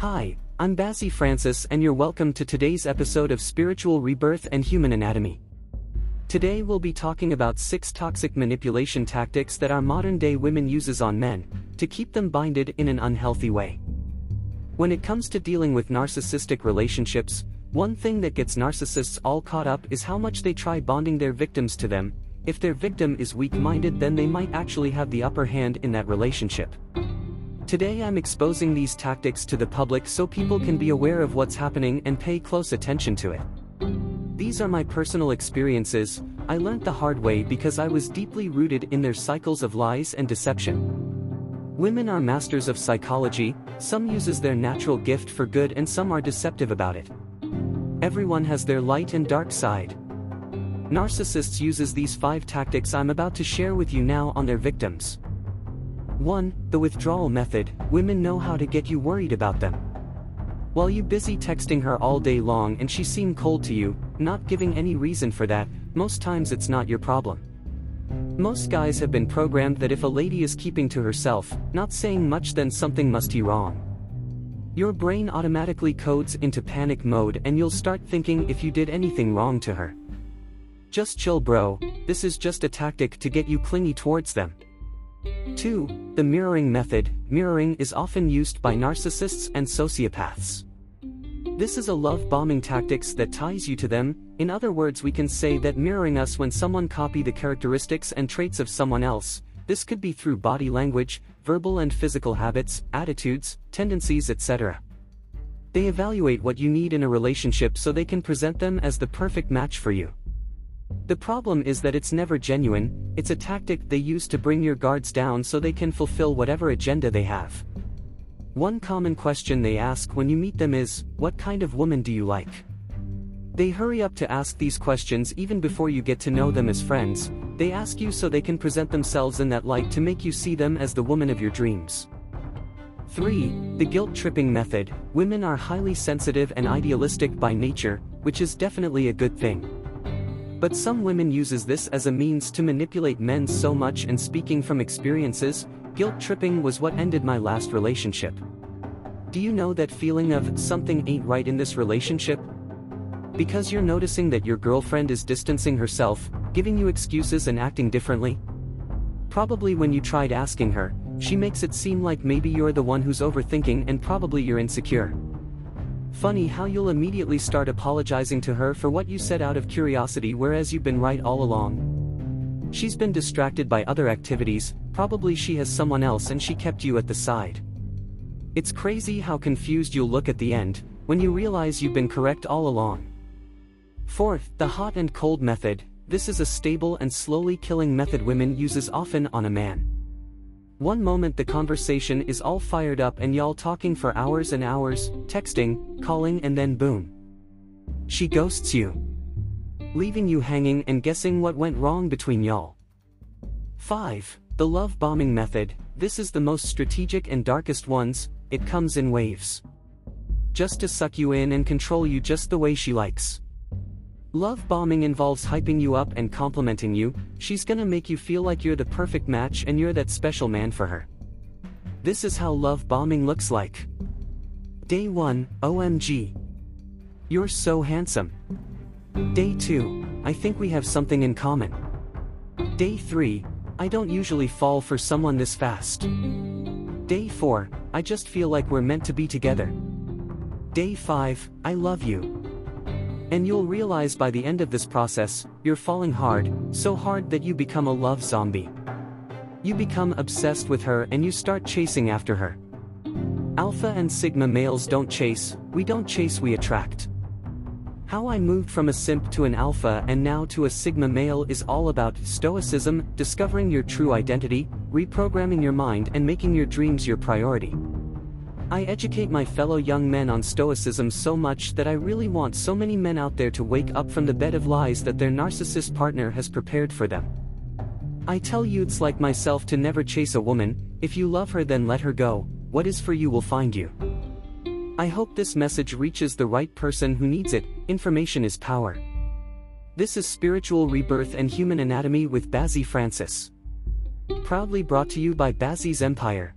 Hi, I'm Bazzy Francis and you're welcome to today's episode of Spiritual Rebirth and Human Anatomy. Today we'll be talking about 6 toxic manipulation tactics that our modern-day women uses on men to keep them binded in an unhealthy way. When it comes to dealing with narcissistic relationships, one thing that gets narcissists all caught up is how much they try bonding their victims to them. If their victim is weak-minded then they might actually have the upper hand in that relationship. Today I'm exposing these tactics to the public so people can be aware of what's happening and pay close attention to it. These are my personal experiences, I learned the hard way because I was deeply rooted in their cycles of lies and deception. Women are masters of psychology, some uses their natural gift for good and some are deceptive about it. Everyone has their light and dark side. Narcissists uses these 5 tactics I'm about to share with you now on their victims. 1. The withdrawal method, women know how to get you worried about them. While you busy texting her all day long and she seem cold to you, not giving any reason for that, most times it's not your problem. Most guys have been programmed that if a lady is keeping to herself, not saying much then something must be wrong. Your brain automatically codes into panic mode and you'll start thinking if you did anything wrong to her. Just chill bro, this is just a tactic to get you clingy towards them. 2. The mirroring method. Mirroring is often used by narcissists and sociopaths. This is a love bombing tactics that ties you to them, in other words we can say that mirroring us when someone copy the characteristics and traits of someone else, this could be through body language, verbal and physical habits, attitudes, tendencies etc. They evaluate what you need in a relationship so they can present them as the perfect match for you. The problem is that it's never genuine, it's a tactic they use to bring your guards down so they can fulfill whatever agenda they have. One common question they ask when you meet them is, what kind of woman do you like? They hurry up to ask these questions even before you get to know them as friends, they ask you so they can present themselves in that light to make you see them as the woman of your dreams. 3. The guilt tripping method. Women are highly sensitive and idealistic by nature, which is definitely a good thing. But some women uses this as a means to manipulate men so much and speaking from experiences, guilt tripping was what ended my last relationship. Do you know that feeling of something ain't right in this relationship? Because you're noticing that your girlfriend is distancing herself, giving you excuses and acting differently? Probably when you tried asking her, she makes it seem like maybe you're the one who's overthinking and probably you're insecure. Funny how you'll immediately start apologizing to her for what you said out of curiosity whereas you've been right all along. She's been distracted by other activities, probably she has someone else and she kept you at the side. It's crazy how confused you'll look at the end, when you realize you've been correct all along. Fourth, the hot and cold method, this is a stable and slowly killing method women uses often on a man. One moment the conversation is all fired up and y'all talking for hours and hours, texting, calling and then boom. She ghosts you. Leaving you hanging and guessing what went wrong between y'all. 5. The love bombing method, this is the most strategic and darkest ones, it comes in waves. Just to suck you in and control you just the way she likes. Love bombing involves hyping you up and complimenting you, she's gonna make you feel like you're the perfect match and you're that special man for her. This is how love bombing looks like. Day 1, OMG. You're so handsome. Day 2, I think we have something in common. Day 3, I don't usually fall for someone this fast. Day 4, I just feel like we're meant to be together. Day 5, I love you. And you'll realize by the end of this process, you're falling hard, so hard that you become a love zombie. You become obsessed with her and you start chasing after her. Alpha and Sigma males don't chase, we don't chase we attract. How I moved from a simp to an alpha and now to a sigma male is all about stoicism, discovering your true identity, reprogramming your mind and making your dreams your priority. I educate my fellow young men on stoicism so much that I really want so many men out there to wake up from the bed of lies that their narcissist partner has prepared for them. I tell youths like myself to never chase a woman, if you love her then let her go, what is for you will find you. I hope this message reaches the right person who needs it, information is power. This is Spiritual Rebirth and Human Anatomy with Bazzy Francis. Proudly brought to you by Bazzy's Empire.